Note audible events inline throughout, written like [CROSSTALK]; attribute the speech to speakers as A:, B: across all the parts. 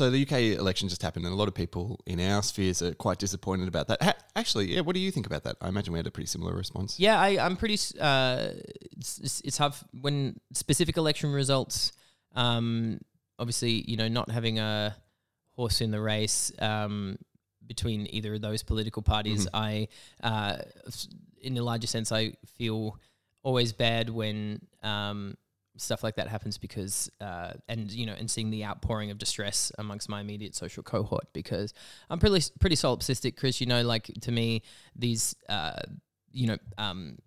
A: so the UK election just happened, and a lot of people in our spheres are quite disappointed about that. Ha- actually, yeah, what do you think about that? I imagine we had a pretty similar response.
B: Yeah, I, I'm pretty. Uh, it's, it's, hard when specific election results. Um, obviously, you know, not having a horse in the race um, between either of those political parties, I, uh, in a larger sense, I feel always bad when um, stuff like that happens because, uh, and you know, and seeing the outpouring of distress amongst my immediate social cohort because I'm pretty pretty solipsistic, Chris. You know, like to me, these. Uh, you know, um,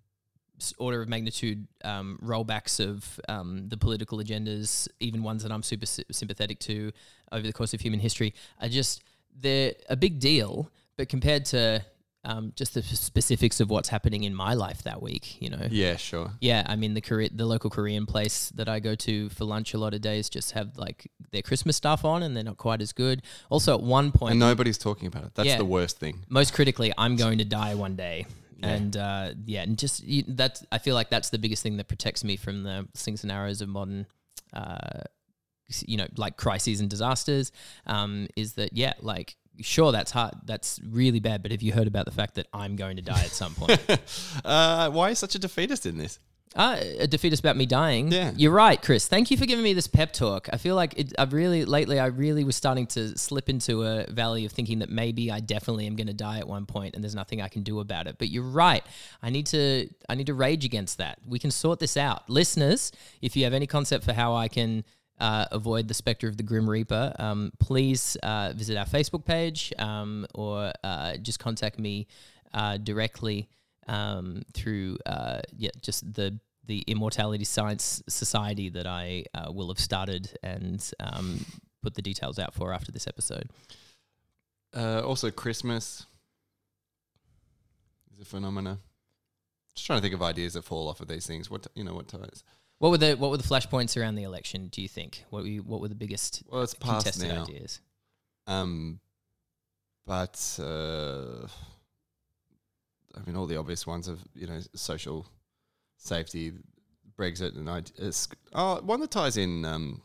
B: order of magnitude um, rollbacks of um, the political agendas, even ones that I'm super sympathetic to over the course of human history, are just they're a big deal. But compared to um, just the specifics of what's happening in my life that week, you know,
A: Yeah, sure.
B: yeah, I mean the Korea, the local Korean place that I go to for lunch a lot of days just have like their Christmas stuff on, and they're not quite as good. Also, at one point,
A: And nobody's talking about it. That's
B: Yeah.
A: the worst thing.
B: most critically, I'm going to die one day. And uh, yeah, and just you, that's I feel like that's the biggest thing that protects me from the slings and arrows of modern, uh, you know, like crises and disasters. Um, is that yeah, like sure that's hard, that's really bad. But have you heard about the fact that I'm going to die at some point? [LAUGHS]
A: Uh, why are you such a defeatist in this?
B: Uh, a defeatist about me dying.
A: Yeah.
B: You're right, Chris. Thank you for giving me this pep talk. I feel like it, I've really, lately, I really was starting to slip into a valley of thinking that maybe I definitely am going to die at one point and there's nothing I can do about it. But you're right. I need to, I need to rage against that. We can sort this out. Listeners, if you have any concept for how I can uh, avoid the specter of the Grim Reaper, um, please uh, visit our Facebook page um, or uh, just contact me uh, directly um, through uh, yeah, just the the Immortality Science Society that I uh, will have started and um, put the details out for after this episode.
A: Also, Christmas is a phenomena. Just trying to think of ideas that fall off of these things. What you know, what ties?
B: What were the what were the flashpoints around the election? Do you think what were you, what were the biggest
A: Well, it's
B: contested
A: now.
B: ideas?
A: Um, but uh, I mean, all the obvious ones of you know social safety, Brexit, and I. It's, oh, one that ties in um,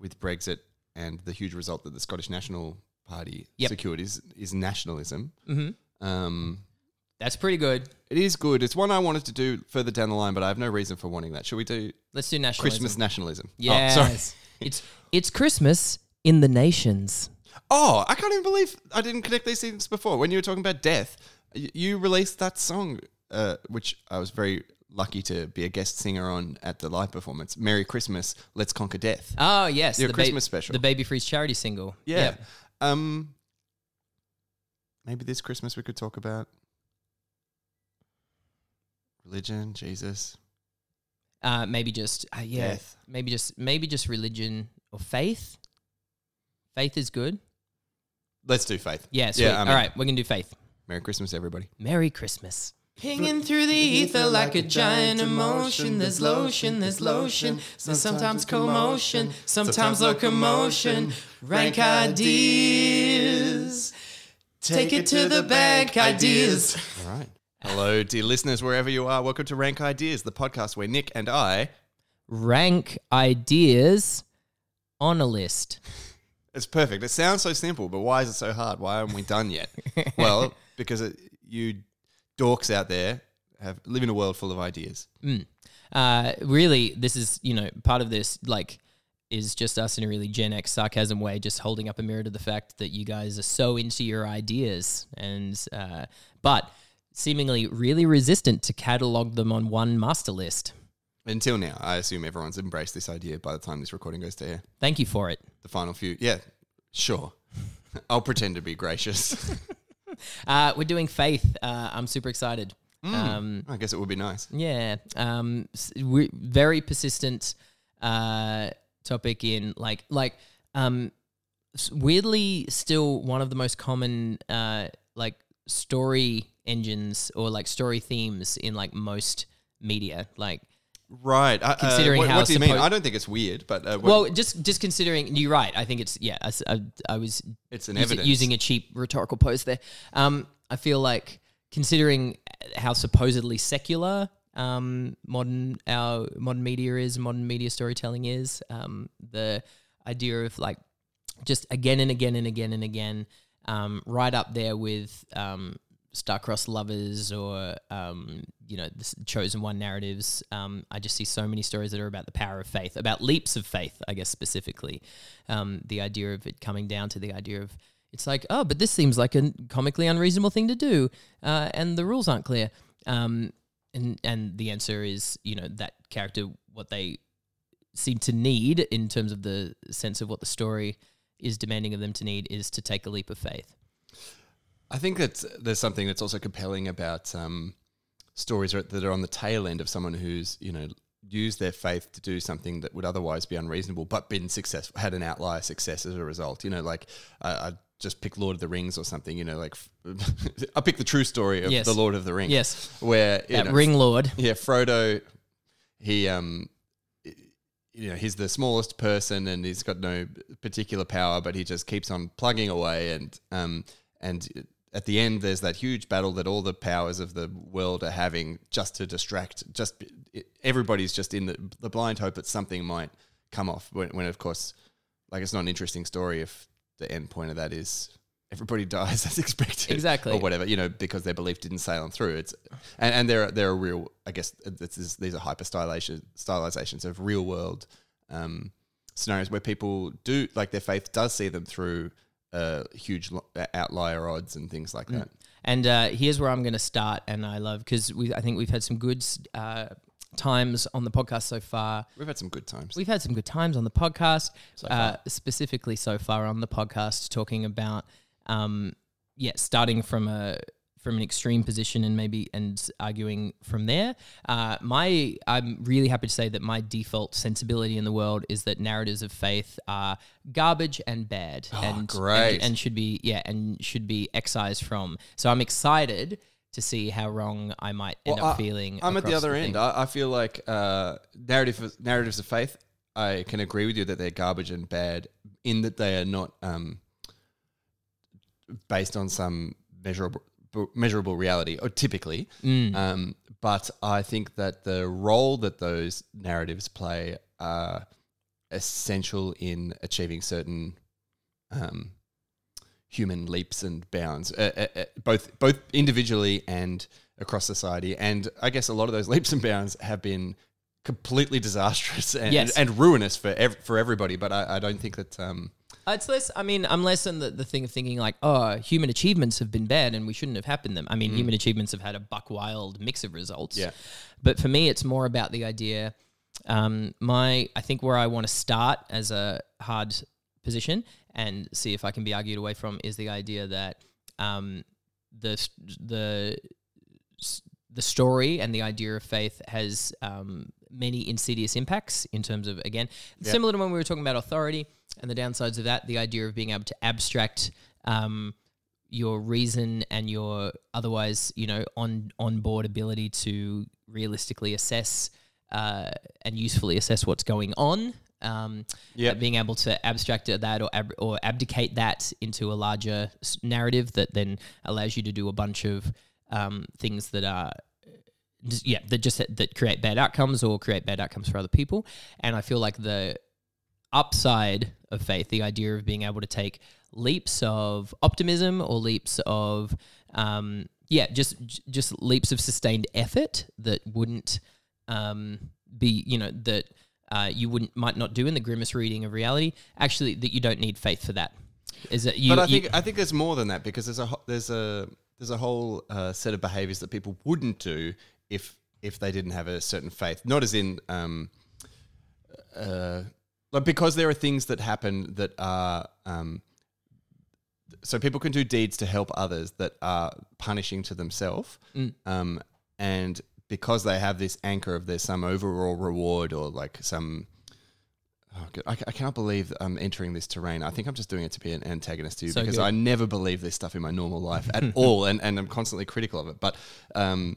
A: with Brexit and the huge result that the Scottish National Party
B: Yep.
A: secured is is nationalism.
B: Mm-hmm.
A: Um,
B: That's pretty good.
A: it is good. It's one I wanted to do further down the line, but I have no reason for wanting that. Should we do
B: Let's do nationalism.
A: Christmas nationalism?
B: Yes.
A: Oh, sorry.
B: it's it's Christmas in the nations.
A: Oh, I can't even believe I didn't connect these things before. When you were talking about death, y- you released that song, uh, which I was very lucky to be a guest singer on at the live performance. Merry Christmas, Let's Conquer Death.
B: Oh yes,
A: Your
B: the
A: Christmas special.
B: the Baby Freeze charity single.
A: yeah.
B: Yep.
A: Um. Maybe this Christmas we could talk about religion, Jesus,
B: Uh, maybe just uh, yeah,
A: death.
B: maybe just maybe just religion or faith. Faith is good.
A: Let's do faith.
B: Yeah, sweet.
A: Yeah, I'm
B: All we're gonna do faith.
A: Merry Christmas, everybody.
B: Merry Christmas. Pinging through the ether like a giant emotion. There's lotion, there's lotion. There's sometimes commotion, sometimes locomotion. Rank ideas. Take it to the bank, ideas.
A: All right. Hello, dear listeners, wherever you are. Welcome to Rank Ideas, the podcast where Nick and I.
B: Rank ideas on a list.
A: It's perfect. It sounds so simple, but why is it so hard? Why haven't we done yet? well, [LAUGHS] because it, you dorks out there have live in a world full of ideas.
B: Mm. Uh, really, this is you know part of this like is just us in a really Gen X sarcasm way, just holding up a mirror to the fact that you guys are so into your ideas and uh, but seemingly really resistant to catalog them on one master list.
A: Until now, I assume everyone's embraced this idea by the time this recording goes to air.
B: Thank you for it.
A: The final few. Yeah, sure. [LAUGHS] I'll pretend to be gracious. [LAUGHS]
B: Uh, we're doing faith. Uh, I'm super excited. Um,
A: I guess it would be nice.
B: Yeah. Um, very persistent uh, topic in like like um, weirdly still one of the most common uh, like story engines or like story themes in like most media. Like
A: Right. Uh,
B: Considering
A: uh, what,
B: how
A: what do you mean? I don't think it's weird, but uh,
B: well, just just considering you're right. I think it's yeah. I was
A: it's an
B: usi-
A: evidence.
B: using a cheap rhetorical pose there. Um, I feel like considering how supposedly secular um, modern our modern media is, modern media storytelling is, um, the idea of like just again and again and again and again, um, right up there with um, star-crossed lovers or um, you know the chosen one narratives. Um, I just see so many stories that are about the power of faith, about leaps of faith, I guess specifically. Um, the idea of it coming down to the idea of it's like, oh, but this seems like a comically unreasonable thing to do, uh, and the rules aren't clear. Um, and and the answer is, you know, that character what they seem to need in terms of the sense of what the story is demanding of them to need is to take a leap of faith.
A: I think that there's something that's also compelling about um, stories that are on the tail end of someone who's you know used their faith to do something that would otherwise be unreasonable, but been successful, had an outlier success as a result. You know, like I, I just pick Lord of the Rings or something. You know, like [LAUGHS] I pick the true story of
B: Yes.
A: the Lord of the Rings.
B: Yes,
A: where you
B: that
A: know,
B: ring lord.
A: yeah, Frodo, he um, you know, he's the smallest person and he's got no particular power, but he just keeps on plugging away and um, and at the end, there's that huge battle that all the powers of the world are having just to distract. Just everybody's just in the the blind hope that something might come off. When, when of course, like it's not an interesting story if the end point of that is everybody [LAUGHS] dies as expected
B: Exactly.
A: or whatever you know because their belief didn't sail on through it's and, and there are there are real i guess this is, these are hyper stylization stylizations of real world um, scenarios where people do like their faith does see them through uh, huge outlier odds and things like that.
B: And uh, here's where I'm going to start, and I love because we I think we've had some good uh, times on the podcast so far.
A: we've had some good times.
B: We've had some good times on the podcast,
A: So
B: uh, specifically so far on the podcast, talking about, um, yeah, starting from a from an extreme position and maybe and arguing from there. Uh, my I'm really happy to say that my default sensibility in the world is that narratives of faith are garbage and bad,
A: Oh,
B: and,
A: great.
B: and and should be yeah and should be excised from. So I'm excited to see how wrong I might end
A: Well,
B: up
A: I-
B: feeling.
A: I'm at the other
B: thing.
A: end. I, I feel like uh, narrative narratives of faith. I can agree with you that they're garbage and bad in that they are not um, based on some measurable measurable reality, or typically.
B: Mm.
A: Um, but I think that the role that those narratives play are essential in achieving certain um, human leaps and bounds, uh, uh, uh, both both individually and across society. And I guess a lot of those [LAUGHS] leaps and bounds have been completely disastrous and,
B: Yes.
A: and, ruinous for ev- for everybody. But I, I don't think that. Um,
B: It's less. I mean, I'm less in the, the thing of thinking like, oh, human achievements have been bad and we shouldn't have happened them. I mean, human achievements have had a buck wild mix of results.
A: Yeah.
B: But for me, it's more about the idea. Um, my, I think where I want to start as a hard position and see if I can be argued away from is the idea that um, the the the story and the idea of faith has um, many insidious impacts in terms of again similar to when we were talking about authority and the downsides of that the idea of being able to abstract um, your reason and your otherwise you know on on board ability to realistically assess uh, and usefully assess what's going on um,
A: Yep.
B: uh, being able to abstract that or ab- or abdicate that into a larger narrative that then allows you to do a bunch of um, things that are just- yeah that just that create bad outcomes or create bad outcomes for other people and i feel like the upside of faith the idea of being able to take leaps of optimism or leaps of um, yeah just just leaps of sustained effort that wouldn't um, be you know that uh, you wouldn't might not do in the grimace reading of reality actually that you don't need faith for that is that you
A: but I
B: you-
A: think I think there's more than that because there's a there's a there's a whole uh, set of behaviors that people wouldn't do if if they didn't have a certain faith. Not as in um, uh, like because there are things that happen that are um, so people can do deeds to help others that are punishing to themselves,
B: Mm.
A: um, and because they have this anchor of there's some overall reward or like some. Oh, God, I, I cannot believe I'm entering this terrain. I think I'm just doing it to be an antagonist to you
B: So
A: because
B: good.
A: I never believe this stuff in my normal life at [LAUGHS] all, and, and I'm constantly critical of it. But um,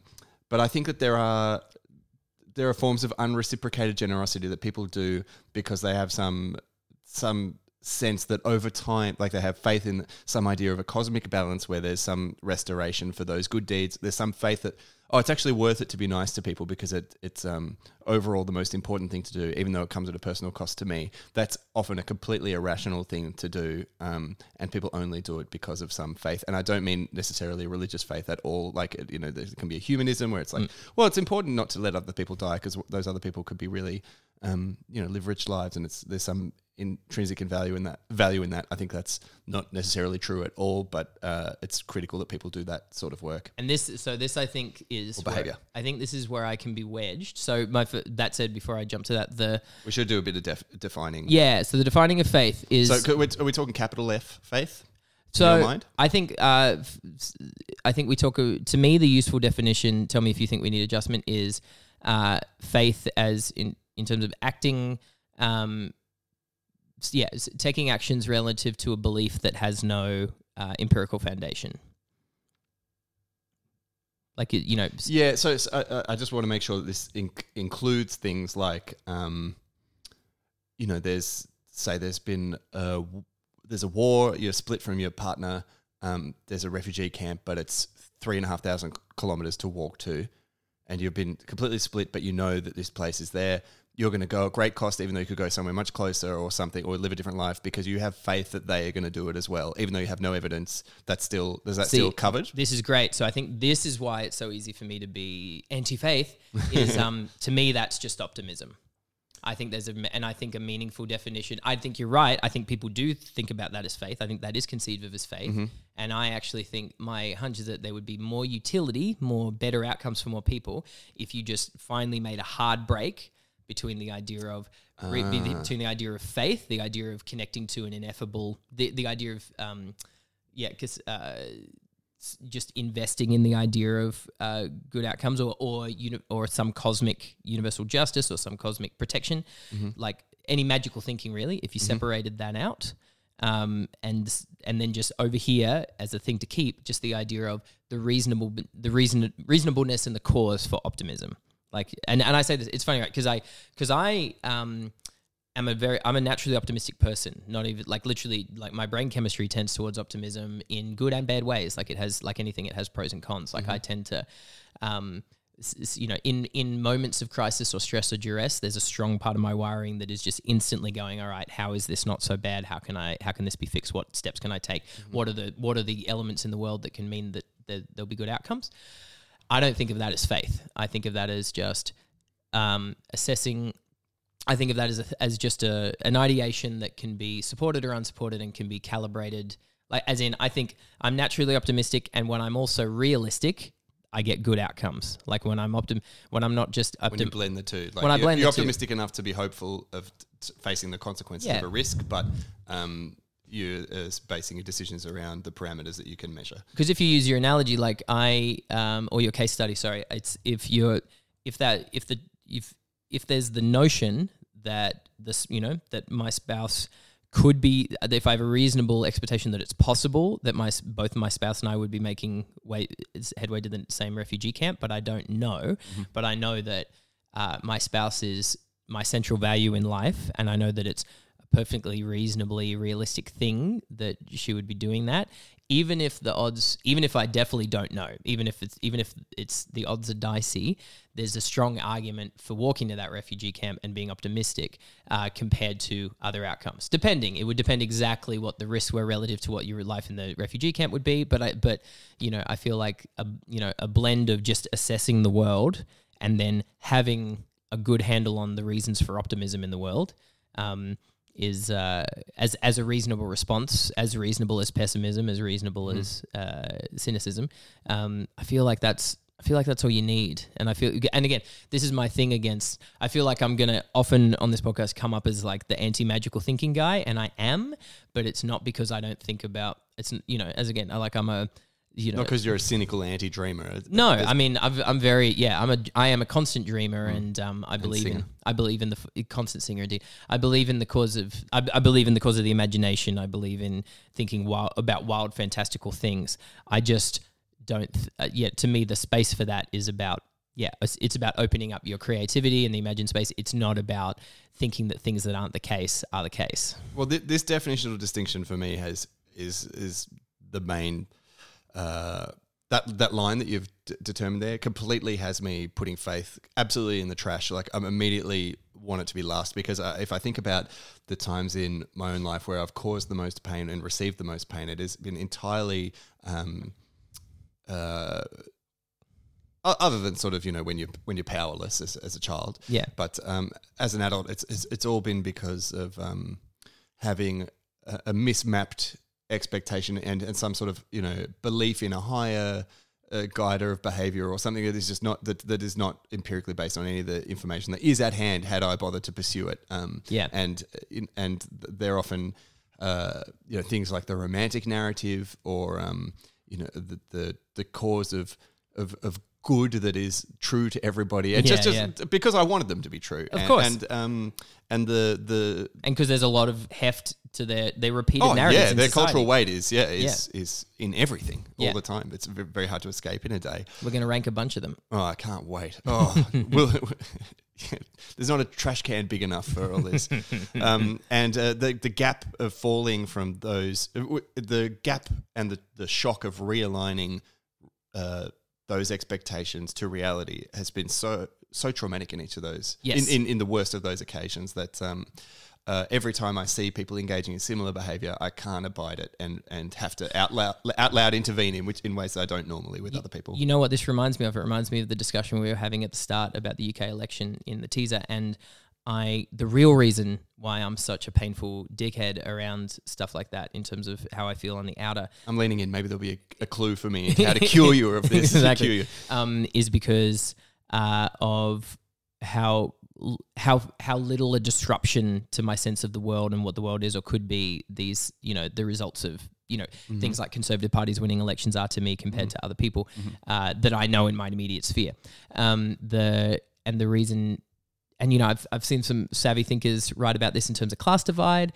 A: but I think that there are there are forms of unreciprocated generosity that people do because they have some some sense that over time, like they have faith in some idea of a cosmic balance where there's some restoration for those good deeds. There's some faith that oh, it's actually worth it to be nice to people because it, it's um, overall the most important thing to do, even though it comes at a personal cost to me. That's often a completely irrational thing to do, um, and people only do it because of some faith. And I don't mean necessarily religious faith at all. Like you know, there can be a humanism where it's like, mm. well, it's important not to let other people die because those other people could be really, um, you know, live rich lives, and it's there's some intrinsic in value in that value in that. I think that's not necessarily true at all, but uh, it's critical that people do that sort of work.
B: And this, so this, I think, is
A: or behavior.
B: I think this is where I can be wedged. So my that said, before I jump to that, the
A: we should do a bit of def- defining.
B: Yeah. So the defining of faith is.
A: So are we talking capital F faith?
B: So I think uh, I think we talk. Uh, to me, the useful definition. Tell me if you think we need adjustment. Is uh, faith as in in terms of acting um, yeah, taking actions relative to a belief that has no uh, empirical foundation. Like you know,
A: yeah. So I, I, just want to make sure that this inc- includes things like, um, you know, there's say there's been a there's a war, you're split from your partner. Um, there's a refugee camp, but it's three and a half thousand kilometers to walk to, and you've been completely split, but you know that this place is there you're going to go at great cost, even though you could go somewhere much closer or something, or live a different life because you have faith that they are going to do it as well, even though you have no evidence. That's still is that See, still covered?
B: This is great. So I think this is why it's so easy for me to be anti-faith. Is [LAUGHS] um to me that's just optimism. I think there's a and I think a meaningful definition. I think you're right. I think people do think about that as faith. I think that is conceived of as faith. Mm-hmm. And I actually think my hunch is that there would be more utility, more better outcomes for more people if you just finally made a hard break between the idea of uh. between the idea of faith, the idea of connecting to an ineffable, the the idea of um, yeah, because uh, just investing in the idea of uh, good outcomes or or uni- or some cosmic universal justice or some cosmic protection, mm-hmm. like any magical thinking really. If you mm-hmm. separated that out. Um, and and then just over here as a thing to keep, just the idea of the reasonable the reason reasonableness and the cause for optimism. Like, and, and I say this, it's funny, right? Because I, because I, um, am a very, I'm a naturally optimistic person. Not even like literally, like my brain chemistry tends towards optimism in good and bad ways. Like it has, like anything, it has pros and cons. Like mm-hmm. I tend to, um, you know, in in moments of crisis or stress or duress, there's a strong part of my wiring that is just instantly going, all right, how is this not so bad? How can I how can this be fixed? What steps can I take? Mm-hmm. What are the what are the elements in the world that can mean that, that there'll be good outcomes? I don't think of that as faith. I think of that as just um, assessing. I think of that as a, as just a an ideation that can be supported or unsupported and can be calibrated. Like as in, I think I'm naturally optimistic, and when I'm also realistic, I get good outcomes. Like when I'm optim, when I'm not just
A: optim- when you blend the two.
B: Like when I blend,
A: you're optimistic two. enough to be hopeful of t- facing the consequences yeah. of a risk, but um, you're uh, basing your decisions around the parameters that you can measure.
B: Because if you use your analogy, like I, um, or your case study, sorry, it's if you're, if that, if the, if, if there's the notion that this, you know, that my spouse could be, if I have a reasonable expectation that it's possible that my both my spouse and I would be making way headway to the same refugee camp, but I don't know. Mm-hmm. But I know that uh, my spouse is my central value in life, and I know that it's perfectly reasonably realistic thing that she would be doing that. Even if the odds even if i definitely don't know even if it's even if it's the odds are dicey there's a strong argument for walking to that refugee camp and being optimistic uh, compared to other outcomes depending. It would depend exactly what the risks were relative to what your life in the refugee camp would be. But i but you know i feel like a you know a blend of just assessing the world and then having a good handle on the reasons for optimism in the world um, is uh, as as a reasonable response, as reasonable as pessimism, as reasonable mm. as uh, cynicism. Um, I feel like that's I feel like that's all you need. And I feel, and again, this is my thing against. I feel like I'm gonna often on this podcast come up as like the anti magical thinking guy, and I am, but it's not because I don't think about. It's you know, as again, I like I'm a you know,
A: not because you're a cynical anti-dreamer.
B: No, I mean, i am very yeah. I'm a I am a constant dreamer, mm. and um, I believe in I believe in the f- constant singer. Indeed, I believe in the cause of I, I, believe in the cause of the imagination. I believe in thinking wild about wild, fantastical things. I just don't th- uh, yet. To me, the space for that is about yeah. It's, it's about opening up your creativity and the imagine space. It's not about thinking that things that aren't the case are the case.
A: Well, th- this definitional distinction for me has is is the main uh, that that line that you've d- determined there completely has me putting faith absolutely in the trash. Like I'm immediately want it to be last because uh, if I think about the times in my own life where I've caused the most pain and received the most pain, it has been entirely. Um, uh, other than sort of you know when you when you're powerless as, as a child,
B: Yeah.
A: But um, as an adult, it's, it's it's all been because of um, having a, a mismapped expectation and, and some sort of you know belief in a higher uh, guider of behavior or something that is just not that, that is not empirically based on any of the information that is at hand had I bothered to pursue it um,
B: Yeah.
A: and and they're often uh, you know things like the romantic narrative or um, you know the, the the cause of of of good that is true to everybody and just,
B: Yeah,
A: because I wanted them to be true
B: Of
A: and,
B: course.
A: and um and the the
B: And because there's a lot of heft to their their repeated
A: oh
B: narratives.
A: yeah their
B: society.
A: cultural weight is yeah is is in everything all
B: Yeah.
A: the time it's very hard to escape in a day
B: We're going to rank a bunch of them.
A: oh I can't wait oh [LAUGHS] will [LAUGHS] there's not a trash can big enough for all this [LAUGHS] um, and uh, the the gap of falling from those uh, the gap and the the shock of realigning uh, those expectations to reality has been so so traumatic in each of those
B: Yes.
A: in, in in the worst of those occasions that um uh, every time I see people engaging in similar behaviour, I can't abide it and, and have to out loud, out loud intervene in which in ways that I don't normally with other people.
B: You know what this reminds me of? It reminds me of the discussion we were having at the start about the UK election in the teaser. And I, the real reason why I'm such a painful dickhead around stuff like that, in terms of how I feel on the outer,
A: I'm leaning in. Maybe there'll be a, a clue for me [LAUGHS] how to cure you of this. [LAUGHS]
B: Exactly.
A: Cure you.
B: um, is because uh, of how how how little a disruption to my sense of the world and what the world is or could be these you know the results of you know things like conservative parties winning elections are to me compared to other people uh, that I know in my immediate sphere. Um, the and the reason, and you know, I've I've seen some savvy thinkers write about this in terms of class divide.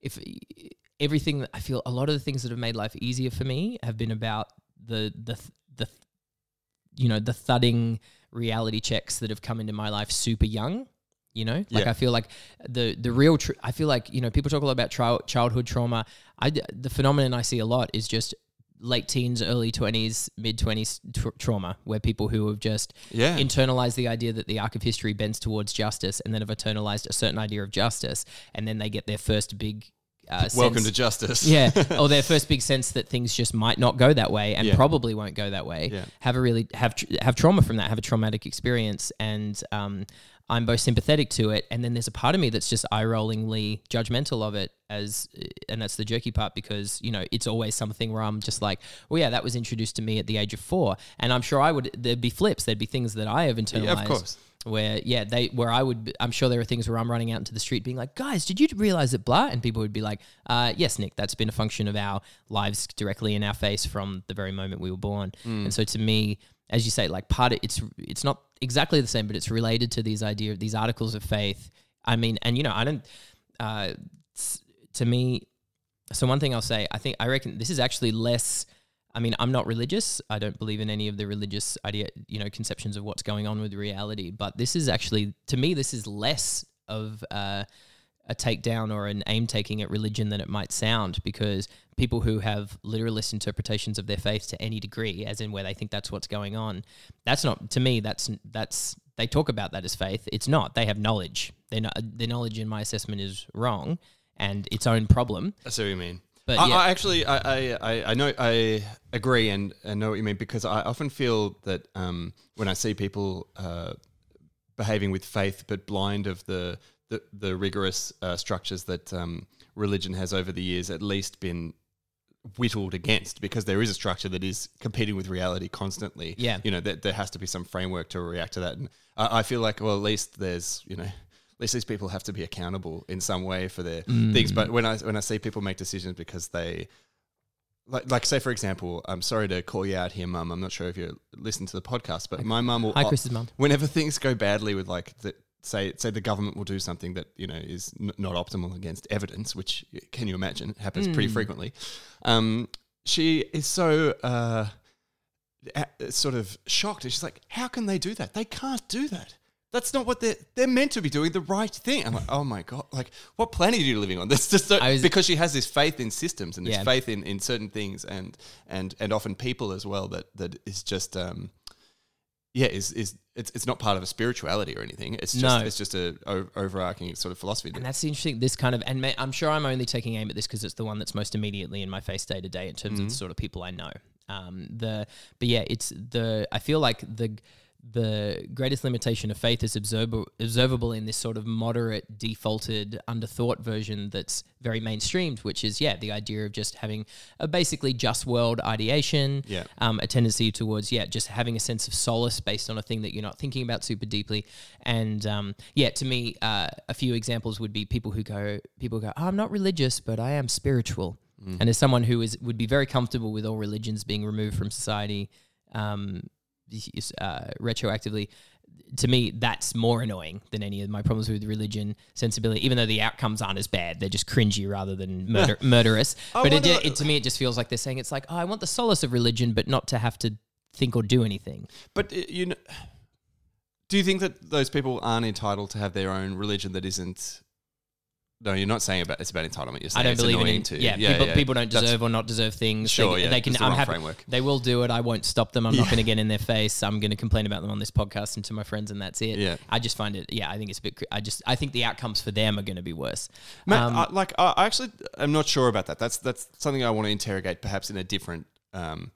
B: If everything that I feel, a lot of the things that have made life easier for me have been about the the the you know the thudding reality checks that have come into my life super young you know like
A: Yeah.
B: i feel like the the real tr- i feel like you know people talk a lot about tri- childhood trauma i the phenomenon i see a lot is just late teens early 20s mid 20s tr- trauma where people who have just
A: Yeah.
B: internalized the idea that the arc of history bends towards justice and then have internalized a certain idea of justice and then they get their first big uh, [LAUGHS]
A: Welcome
B: sense-
A: to justice.
B: yeah, [LAUGHS] or their first big sense that things just might not go that way and
A: Yeah.
B: probably won't go that way.
A: Yeah.
B: Have a really have tr- have trauma from that, have a traumatic experience, and um, I'm both sympathetic to it, and then there's a part of me that's just eye rollingly judgmental of it as, and that's the jerky part because you know it's always something where I'm just like, well, yeah, that was introduced to me at the age of four, and I'm sure I would there'd be flips, there'd be things that I have internalized
A: Yeah, of course.
B: where yeah they where I would I'm sure there are things where I'm running out into the street being like guys did you realize that blah? And people would be like uh, yes Nick that's been a function of our lives directly in our face from the very moment we were born. And so to me as you say like part of it's it's not exactly the same but it's related to these idea of these articles of faith I mean and you know I don't uh, to me so one thing I'll say, I think I reckon this is actually less. I mean, I'm not religious. I don't believe in any of the religious idea, you know, conceptions of what's going on with reality. But this is actually, to me, this is less of uh, a takedown or an aim taking at religion than it might sound, because people who have literalist interpretations of their faith to any degree, as in where they think that's what's going on, that's not to me. That's that's they talk about that as faith. It's not. They have knowledge. Their kno- their knowledge, in my assessment, is wrong and its own problem.
A: I see what you mean.
B: But
A: I,
B: yeah.
A: I actually, I, I, I- I know, I agree, and I know what you mean because I often feel that um, when I see people uh, behaving with faith but blind of the the, the rigorous uh, structures that um, religion has over the years, at least been whittled against because there is a structure that is competing with reality constantly.
B: Yeah.
A: you know, there, there has to be some framework to react to that, and I, I feel like, well, at least there's, you know. At least these people have to be accountable in some way for their things. But when I when I see people make decisions because they like, like say for example, I'm sorry to call you out here, mum. I'm not sure if you listen to the podcast, but my mum will.
B: Hi, Chris's mum.
A: Whenever things go badly with like the say say the government will do something that you know is n- not optimal against evidence, which can you imagine happens pretty frequently. Um, she is so. Uh, sort of shocked and she's like how can they do that they can't do that That's not what they're they're meant to be doing. The right thing. I'm like, oh my god! Like, what planet are you living on? [LAUGHS] That's just so,
B: was-
A: because she has this faith in systems and this
B: Yeah.
A: faith in, in certain things and and and often people as well. That that is just um, yeah, is is it's it's not part of a spirituality or anything. It's just
B: No.
A: it's just a o- overarching sort of philosophy.
B: And that's interesting. This kind of, and ma- I'm sure I'm only taking aim at this because it's the one that's most immediately in my face day to day in terms of the sort of people I know. Um, the but yeah, it's the I feel like the the greatest limitation of faith is observable observable in this sort of moderate, defaulted, underthought version that's very mainstreamed, which is yeah, the idea of just having a basically just world ideation,
A: Yeah.
B: um, a tendency towards yeah, just having a sense of solace based on a thing that you're not thinking about super deeply. And um, yeah, to me, uh, a few examples would be people who go, people go, oh, I'm not religious, but I am spiritual. And as someone who is would be very comfortable with all religions being removed from society, um, uh, retroactively. To me, that's more annoying than any of my problems with religion sensibility. Even though the outcomes aren't as bad, they're just cringy rather than murder- murderous.
A: I [LAUGHS]
B: but it,
A: wonder-
B: it, to me, it just feels like they're saying it's like, oh, I want the solace of religion, but not to have to think or do anything.
A: But uh, you know, do you think that those people aren't entitled to have their own religion that isn't? No, you're not saying about it's about entitlement. You're saying
B: I don't
A: it's
B: believe in
A: to
B: Yeah,
A: you.
B: people, people don't
A: That's-
B: deserve or not deserve things.
A: Sure,
B: they,
A: yeah,
B: they can.
A: the
B: I'm happy.
A: framework.
B: They will do it. I won't stop them. I'm not going to get in their face. I'm going to complain about them on this podcast and to my friends, and that's it.
A: Yeah.
B: I just find it. Yeah, I think it's a bit. I just. I think the outcomes for them are going to be worse.
A: Matt,
B: Um,
A: I, like I I actually am not sure about that. That's that's something I want to interrogate, perhaps in a different um,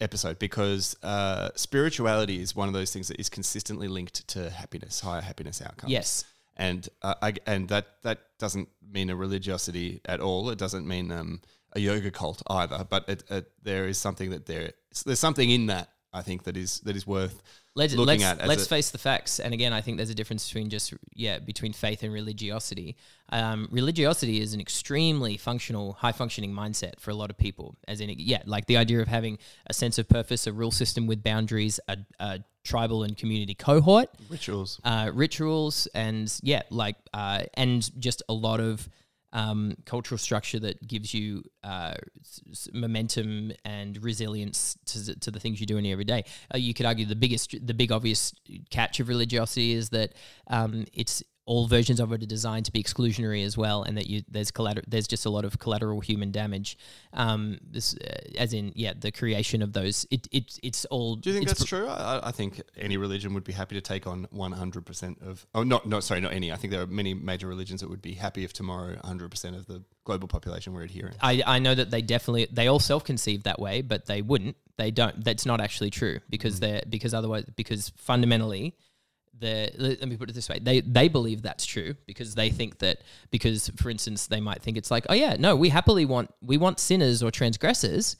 A: episode, because uh, spirituality is one of those things that is consistently linked to happiness, higher happiness outcomes.
B: yes.
A: And uh, I, and that that doesn't mean a religiosity at all. It doesn't mean um, a yoga cult either. But it, it, there is something that there there's something in that I think that is that is worth
B: Let's
A: looking
B: let's,
A: at.
B: Let's
A: a-
B: face the facts. And again, I think there's a difference between just yeah between faith and religiosity. Um, religiosity is an extremely functional, high functioning mindset for a lot of people. As in, yeah, like the idea of having a sense of purpose, a rule system with boundaries, a, a tribal and community cohort,
A: rituals.
B: uh, rituals, and yeah, like uh, and just a lot of um, cultural structure that gives you uh, s- momentum and resilience to, to the things you do in every day. Uh, you could argue the biggest, the big obvious catch of religiosity is that um, it's all versions of it are designed to be exclusionary as well, and that you there's collateral, there's just a lot of collateral human damage. Um, this, uh, as in, yeah, the creation of those. It, it it's all.
A: Do you think that's true? I, I- think any religion would be happy to take on 100% of. Oh, not, no, sorry, not any. I think there are many major religions that would be happy if tomorrow 100% of the global population were adherent.
B: I, I know that they definitely they all self conceive that way, but they wouldn't. They don't. That's not actually true because they're because otherwise because fundamentally the let me put it this way they they believe that's true because they think that because for instance they might think it's like oh yeah no we happily want we want sinners or transgressors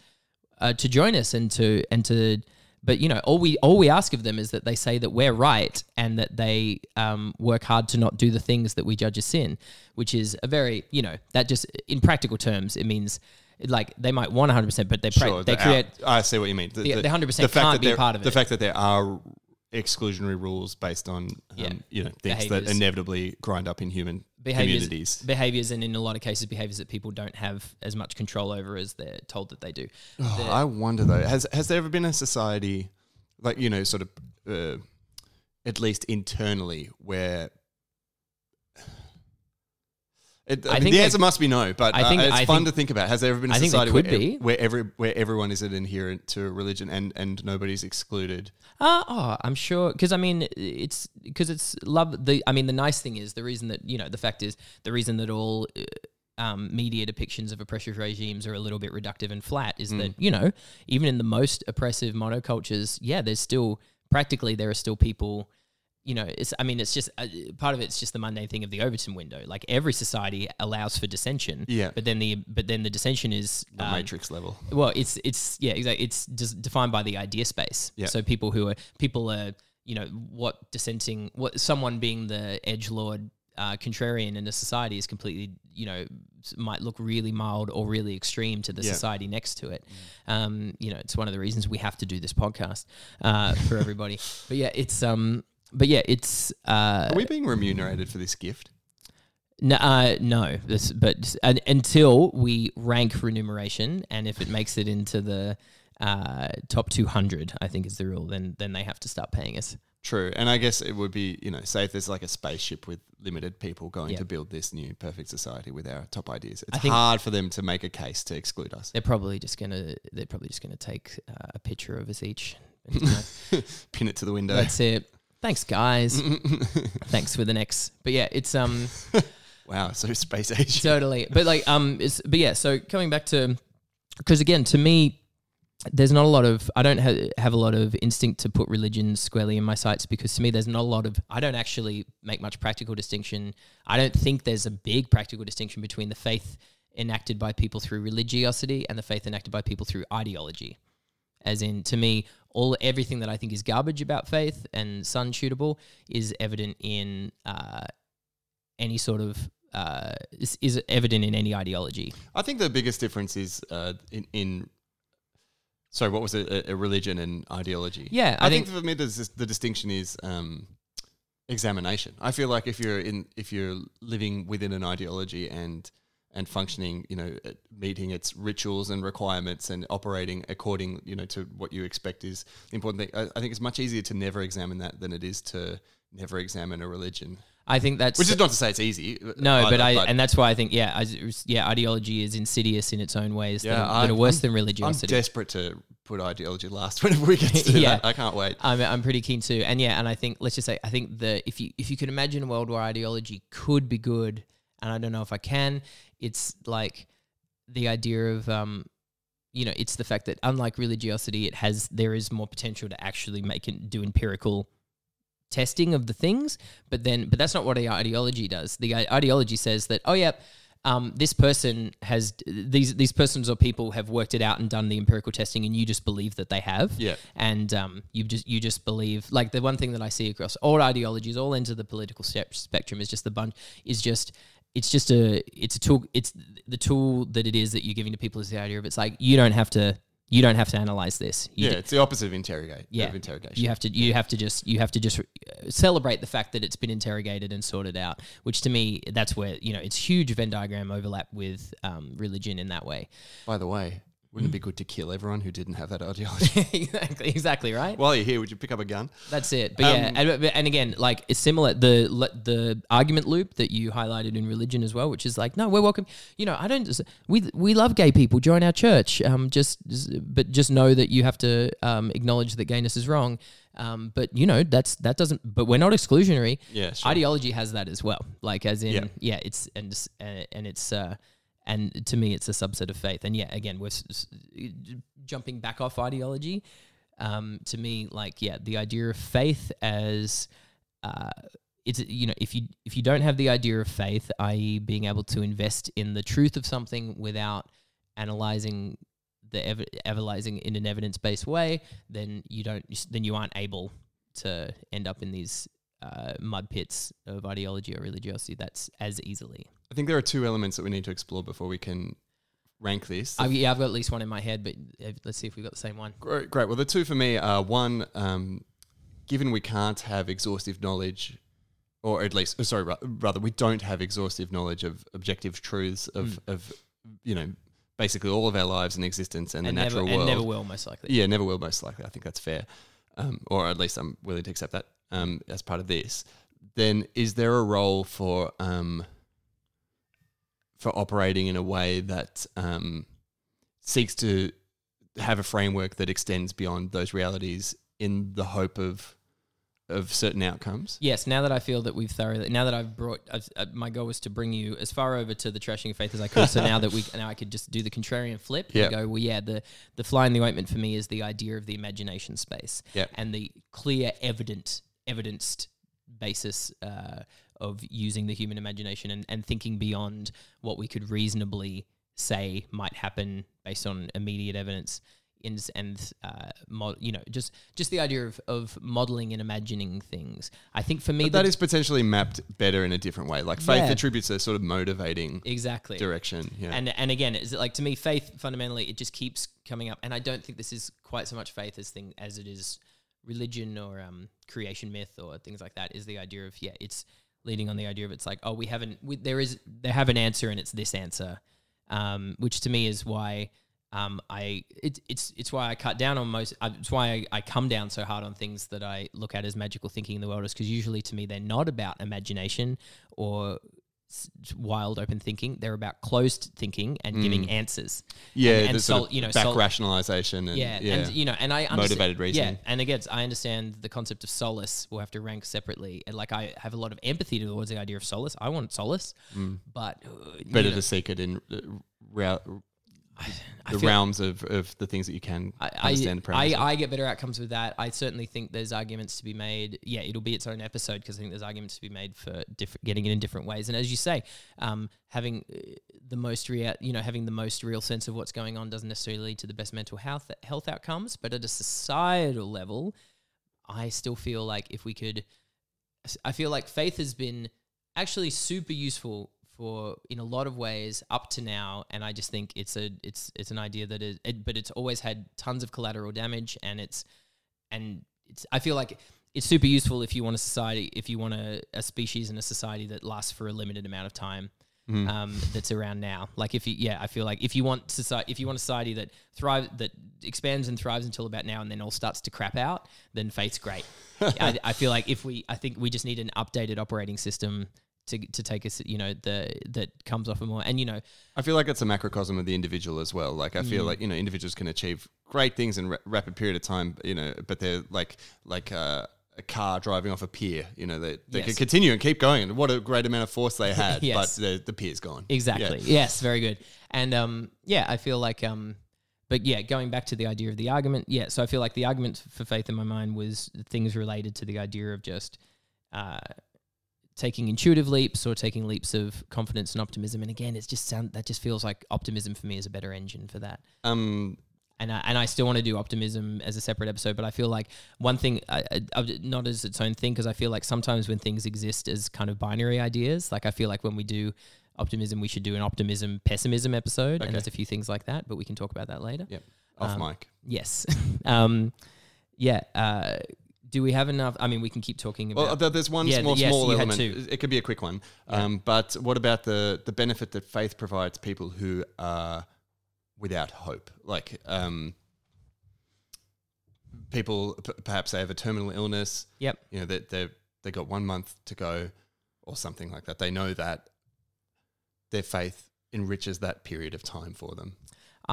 B: uh, to join us and to and to but you know all we all we ask of them is that they say that we're right and that they um, work hard to not do the things that we judge as sin which is a very you know that just in practical terms it means like they might want 100% but they pra-
A: Sure,
B: they
A: the
B: create
A: out- I see what you mean.
B: The- the 100%
A: fact
B: can't
A: that
B: be part of it.
A: The fact that there are exclusionary rules based on, um,
B: Yeah.
A: you know, things that inevitably grind up in human
B: behaviors
A: communities.
B: behaviors and in a lot of cases behaviors that people don't have as much control over as they're told that they do
A: Oh, I wonder though, has has there ever been a society, like you know, sort of, uh, at least internally, where it, I,
B: I think
A: the answer must be no, but
B: I
A: uh, it's
B: I
A: fun
B: think-
A: to think about. Has there ever been a
B: I think
A: society where, where every where everyone is adherent to religion and and nobody's excluded?
B: Uh, oh, I'm sure because I mean it's because it's love. The I mean the nice thing is the reason that you know the fact is the reason that all uh, um, media depictions of oppressive regimes are a little bit reductive and flat is that you know even in the most oppressive monocultures, yeah, there's still practically there are still people. You know, it's. I mean, it's just uh, part of it's just the mundane thing of the Overton window. Like every society allows for dissension,
A: Yeah.
B: But then the but then the dissension is
A: The
B: um,
A: Matrix level.
B: well, it's it's yeah, exactly. It's just defined by the idea space.
A: Yeah.
B: So people who are people are you know what dissenting what someone being the edge lord uh, contrarian in a society is completely you know might look really mild or really extreme to the
A: Yeah.
B: society next to it. Um, you know, it's one of the reasons we have to do this podcast uh, for everybody. [LAUGHS] but yeah, it's um, but yeah, it's uh,
A: Are we being remunerated for this gift?
B: no, uh, no. This, but uh, until we rank remuneration, and if it makes it into the uh, top 200, I think is the rule. Then then they have to start paying us.
A: True, and I guess it would be you know, say if there's like a spaceship with limited people going
B: Yeah.
A: to build this new perfect society with our top ideas. It's
B: think-
A: hard for them to make a case to exclude us.
B: They're probably just gonna they're probably just gonna take uh, a picture of us each. [LAUGHS] And, you know,
A: Pin it to the window.
B: that's it. Thanks, guys. [LAUGHS] Thanks for the next But yeah, it's um
A: wow, so space age.
B: totally. But like um, it's but yeah. So coming back to because again, to me, there's not a lot of I don't ha- have a lot of instinct to put religion squarely in my sights because to me, there's not a lot of I don't actually make much practical distinction. I don't think there's a big practical distinction between the faith enacted by people through religiosity and the faith enacted by people through ideology. As in, to me, all everything that I think is garbage about faith and sun shootable is evident in uh, any sort of uh, is, is evident in any ideology.
A: I think the biggest difference is uh, in, in sorry, what was it? A, a religion and ideology.
B: Yeah,
A: I,
B: I
A: think,
B: think-
A: for me the, the distinction is um, examination. I feel like if you're in if you're living within an ideology and and functioning, you know, meeting its rituals and requirements and operating according, you know, to what you expect is the important thing. I, I think it's much easier to never examine that than it is to never examine a religion.
B: I think that's
A: Which is not to say it's easy.
B: Uh, no, but
A: either,
B: I and that's why I think yeah, I, yeah, ideology is insidious in its own ways
A: Yeah,
B: that, are, that are worse
A: I'm-
B: than
A: I'm desperate to put ideology last [LAUGHS] whenever we get to [LAUGHS]
B: Yeah.
A: that. I can't wait.
B: I'm, I'm pretty keen to, and yeah, and I think let's just say I think the if you if you could imagine a world where ideology could be good, and I don't know if I can, it's like the idea of um, you know, it's the fact that unlike religiosity, it has there is more potential to actually make it do empirical testing of the things, but then but that's not what the ideology does. The ideology says that oh yeah. Um, this person has these these persons or people have worked it out and done the empirical testing, and you just believe that they have
A: Yeah.
B: and um, you just you just believe like the one thing that I see across all ideologies, all ends of the political spectrum is just the bunch is just it's just a it's a tool it's the tool that it is that you're giving to people is the idea of it's like you don't have to you don't have to analyze this you
A: Yeah,
B: d-
A: it's the opposite of interrogate.
B: Yeah.
A: Of interrogation.
B: you have to you have to just you have to just uh, celebrate the fact that it's been interrogated and sorted out which to me that's where you know it's huge Venn diagram overlap with um, religion in that way
A: By the way, wouldn't it be good to kill everyone who didn't have that [LAUGHS] ideology?
B: exactly exactly right
A: While you're here, would you pick up a gun?
B: That's it. But yeah,
A: Um,
B: and, and again, like it's similar the le- the argument loop that you highlighted in religion as well, which is like, no, we're welcome. You know, I don't. We we love gay people. Join our church. Um, just but just know that you have to um acknowledge that gayness is wrong. Um, but you know that's that doesn't. But we're not exclusionary.
A: Yeah, sure.
B: Ideology has that as well. Like as in,
A: Yeah.
B: yeah, it's and s- uh, and it's uh, and to me, it's a subset of faith. And yeah, again, we're s- jumping back off ideology. Um, to me, like yeah, the idea of faith as uh, it's you know if you if you don't have the idea of faith, i.e., being able to invest in the truth of something without analyzing the ev- analyzing in an evidence based way, then you don't then you aren't able to end up in these uh, mud pits of ideology or religiosity that's as easily.
A: I think there are two elements that we need to explore before we can rank this.
B: I, yeah, I've got at least one in my head, but uh, let's see if we've got the same one.
A: Great, great. Well, the two for me are one, um, given we can't have exhaustive knowledge, or at least, oh, sorry, ra- rather, we don't have exhaustive knowledge of objective truths of, of you know, basically all of our lives and existence and,
B: and
A: the
B: never,
A: natural
B: and
A: world.
B: never will, most likely.
A: Yeah, never will, most likely. I think that's fair. Um, or at least I'm willing to accept that um, as part of this. Then is there a role for um, for operating in a way that um, seeks to have a framework that extends beyond those realities in the hope of of certain outcomes?
B: Yes, now that I feel that we've thoroughly, now that I've brought, I've, uh, my goal was to bring you as far over to the trashing of faith as I could. so now that we, now I could just do the contrarian flip
A: Yeah.
B: and go, well, yeah, the the fly in the ointment for me is the idea of the imagination space
A: Yeah.
B: and the clear, evident, evidenced basis uh, of using the human imagination and, and thinking beyond what we could reasonably say might happen based on immediate evidence in, and uh, mod, you know just just the idea of, of modeling and imagining things i think for me
A: that is potentially mapped better in a different way. Like faith
B: Yeah.
A: attributes a sort of motivating
B: exactly
A: direction. Yeah.
B: and and again is it like to me faith fundamentally it just keeps coming up and i don't think this is quite so much faith as thing as it is religion or um, creation myth or things like that is the idea of yeah it's leading on the idea of it's like oh we haven't we, there is they have an answer and it's this answer um, which to me is why um, I it, it's it's why I cut down on most. It's why I, I come down so hard on things that I look at as magical thinking in the world, is because usually to me they're not about imagination or wild open thinking. They're about closed thinking and giving answers.
A: Yeah,
B: and, and
A: sort of
B: you know,
A: back
B: sol-
A: rationalization and
B: yeah,
A: yeah,
B: and you know, and I understand,
A: Motivated reasoning.
B: Yeah, and again, I understand the concept of solace. We'll have to rank separately. And like, I have a lot of empathy towards the idea of solace. I want solace, but uh, you
A: better
B: know,
A: to seek it in uh, the realms of, of the things that you can
B: I,
A: understand.
B: I, I. I get better outcomes with that. I certainly think there's arguments to be made. Yeah, it'll be its own episode because I think there's arguments to be made for diff- getting it in different ways. And as you say, um, having uh, the most real, you know, having the most real sense of what's going on doesn't necessarily lead to the best mental health health outcomes. But at a societal level, I still feel like if we could, I feel like faith has been actually super useful for in a lot of ways up to now, and I just think it's a it's it's an idea that is, it, but it's always had tons of collateral damage, and it's and it's I feel like it's super useful if you want a society if you want a, a species and a society that lasts for a limited amount of time um, that's around now. Like if you, yeah, I feel like if you want society, if you want a society that thrive, that expands and thrives until about now, and then all starts to crap out, then faith's great. [LAUGHS] I, I feel like if we, I think we just need an updated operating system to to take us, you know, the that comes off of more, and you know,
A: I feel like it's a macrocosm of the individual as well. Like I
B: Mm.
A: feel like you know individuals can achieve great things in a rapid period of time, you know, but they're like like uh, a car driving off a pier. You know, they they can
B: Yes.
A: continue and keep going. And what a great amount of force they [LAUGHS] had,
B: Yes.
A: but the, the pier's gone.
B: Exactly.
A: Yeah.
B: Yes, very good. And um, yeah, I feel like um, but yeah, going back to the idea of the argument, yeah. So I feel like the argument for faith in my mind was things related to the idea of just uh, taking intuitive leaps or taking leaps of confidence and optimism. And again, it's just sound that just feels like optimism for me is a better engine for that
A: Um,
B: and I, and I still want to do optimism as a separate episode, but I feel like one thing, I, I, not as its own thing, because I feel like sometimes when things exist as kind of binary ideas, like I feel like when we do optimism, we should do an optimism pessimism episode,
A: Okay.
B: and there's a few things like that, but we can talk about that later.
A: yeah, off
B: Um,
A: mic.
B: Yes, [LAUGHS] um, yeah. Uh, do we have enough? I mean, we can keep talking about.
A: Well, there's one
B: Yeah,
A: small,
B: yes,
A: small element. It could be a quick one. Um, but what about the the benefit that faith provides people who are without hope? Like um, people, p- perhaps they have a terminal illness.
B: yep.
A: You know, they they they got one month to go, or something like that. They know that their faith enriches that period of time for them.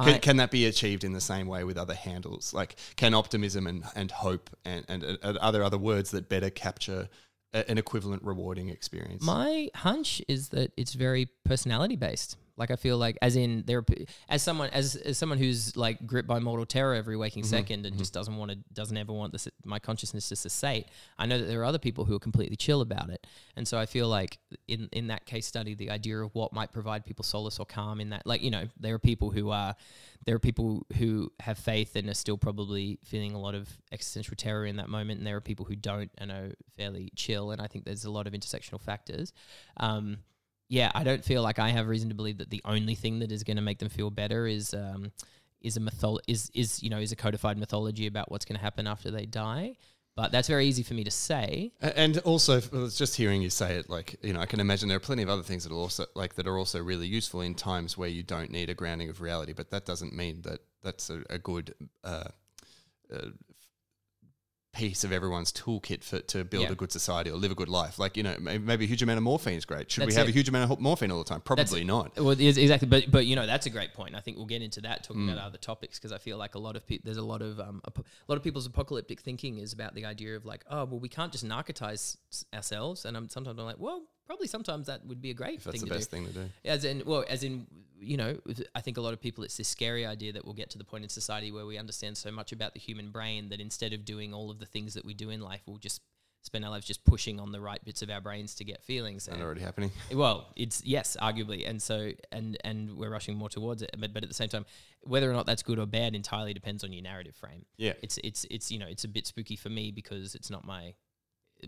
A: Can, can that be achieved in the same way with other handles? Like, can optimism and, and hope and, and, and are there other words that better capture a, an equivalent rewarding experience?
B: My hunch is that it's very personality based. Like I feel like, as in there, are as someone as, as someone who's like gripped by mortal terror every waking second and just doesn't want to, doesn't ever want this my consciousness to cessate. I know that there are other people who are completely chill about it, and so I feel like in in that case study, the idea of what might provide people solace or calm in that, like you know, there are people who are, there are people who have faith and are still probably feeling a lot of existential terror in that moment, and there are people who don't and are fairly chill. And I think there's a lot of intersectional factors. Um, yeah, I don't feel like I have reason to believe that the only thing that is going to make them feel better is um, is a mythol is is you know is a codified mythology about what's going to happen after they die. But that's very easy for me to say.
A: And also, just hearing you say it, like you know, I can imagine there are plenty of other things that are also like that are also really useful in times where you don't need a grounding of reality. But that doesn't mean that that's a, a good uh, uh, piece of everyone's toolkit for to build
B: Yeah.
A: a good society or live a good life. Like you know, maybe a huge amount of morphine is great. Should we have
B: it.
A: a huge amount of morphine all the time? Probably not.
B: Well, exactly, but but you know that's a great point. I think we'll get into that talking
A: Mm.
B: about other topics because I feel like a lot of people there's a lot of um a lot of people's apocalyptic thinking is about the idea of like oh well we can't just narcotize ourselves and I'm sometimes I'm like well probably sometimes that would be a great
A: If that's
B: thing
A: the
B: to do.
A: best thing to do.
B: As in, well, as in, you know, I think a lot of people, it's this scary idea that we'll get to the point in society where we understand so much about the human brain that instead of doing all of the things that we do in life, we'll just spend our lives just pushing on the right bits of our brains to get feelings. And-
A: already happening? [LAUGHS]
B: well, it's yes, arguably, and so and and we're rushing more towards it. But but at the same time, whether or not that's good or bad entirely depends on your narrative frame.
A: Yeah.
B: It's it's it's you know it's a bit spooky for me because it's not my.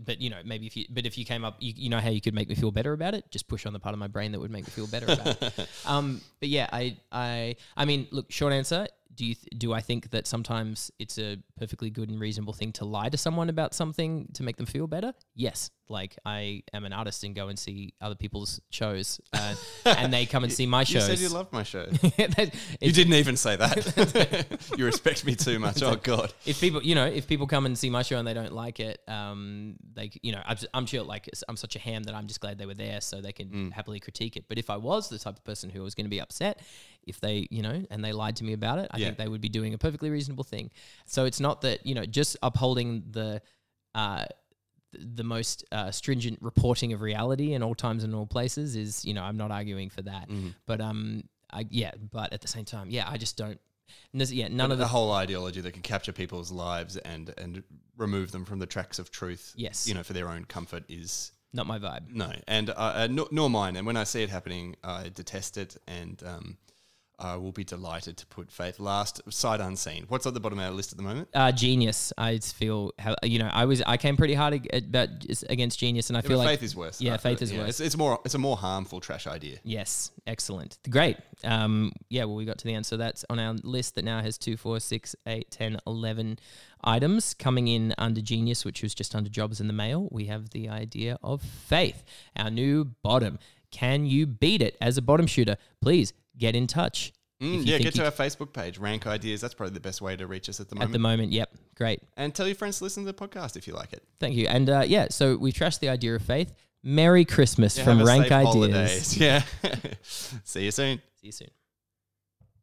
B: But you know maybe if you but if you came up you, you know how you could make me feel better about it just push on the part of my brain that would make me feel better about it. [LAUGHS] Um, but yeah, I I I mean look short answer. Do you th- do I think that sometimes it's a perfectly good and reasonable thing to lie to someone about something to make them feel better? Yes. Like I am an artist and go and see other people's shows, [LAUGHS] uh, and they come and see my shows.
A: You said you loved my show. [LAUGHS]
B: That-
A: you didn't even say that. [LAUGHS] you respect me too much. Oh God.
B: if people, you know, if people come and see my show and they don't like it, um, they, you know, I'm, I'm sure like I'm such a ham that I'm just glad they were there so they can
A: Mm.
B: happily critique it. But if I was the type of person who was going to be upset, if they, you know, and they lied to me about it, I
A: Yeah.
B: think they would be doing a perfectly reasonable thing. So it's not that you know just upholding the. Uh, the most uh, stringent reporting of reality in all times and all places is, you know, I'm not arguing for that.
A: Mm.
B: But um, I yeah, but at the same time, yeah, I just don't. Yeah, none
A: But
B: of
A: the
B: the
A: whole ideology that can capture people's lives and and remove them from the tracks of truth.
B: Yes.
A: You know, for their own comfort is
B: not my vibe.
A: no, and uh, uh, nor, nor mine. And when I see it happening, I detest it, and um, I will be delighted to put Faith last, sight unseen. What's at the bottom of our list at the moment?
B: Uh, genius. I feel you know I was I came pretty hard about against genius, and I
A: Yeah,
B: feel like
A: Faith is worse.
B: yeah, Faith is
A: yeah,
B: worse.
A: It's, it's more. It's a more harmful trash idea.
B: yes, excellent, great. Um, yeah, well, we got to the end, so that's on our list that now has two, four, six, eight, 10, 11 items coming in under genius, which was just under jobs in the mail. We have the idea of faith, our new bottom. Can you beat it as a bottom shooter? Please get in touch.
A: Mm, yeah, get to our Facebook page, Rank Ideas. That's probably the best way to reach us at the moment.
B: At the moment, yep, great.
A: and tell your friends to listen to the podcast if you like it.
B: Thank you. And uh, yeah, so we trashed the idea of faith. Merry Christmas
A: Yeah,
B: from Rank Ideas.
A: holidays. [LAUGHS] Yeah. See you soon.
B: See you soon.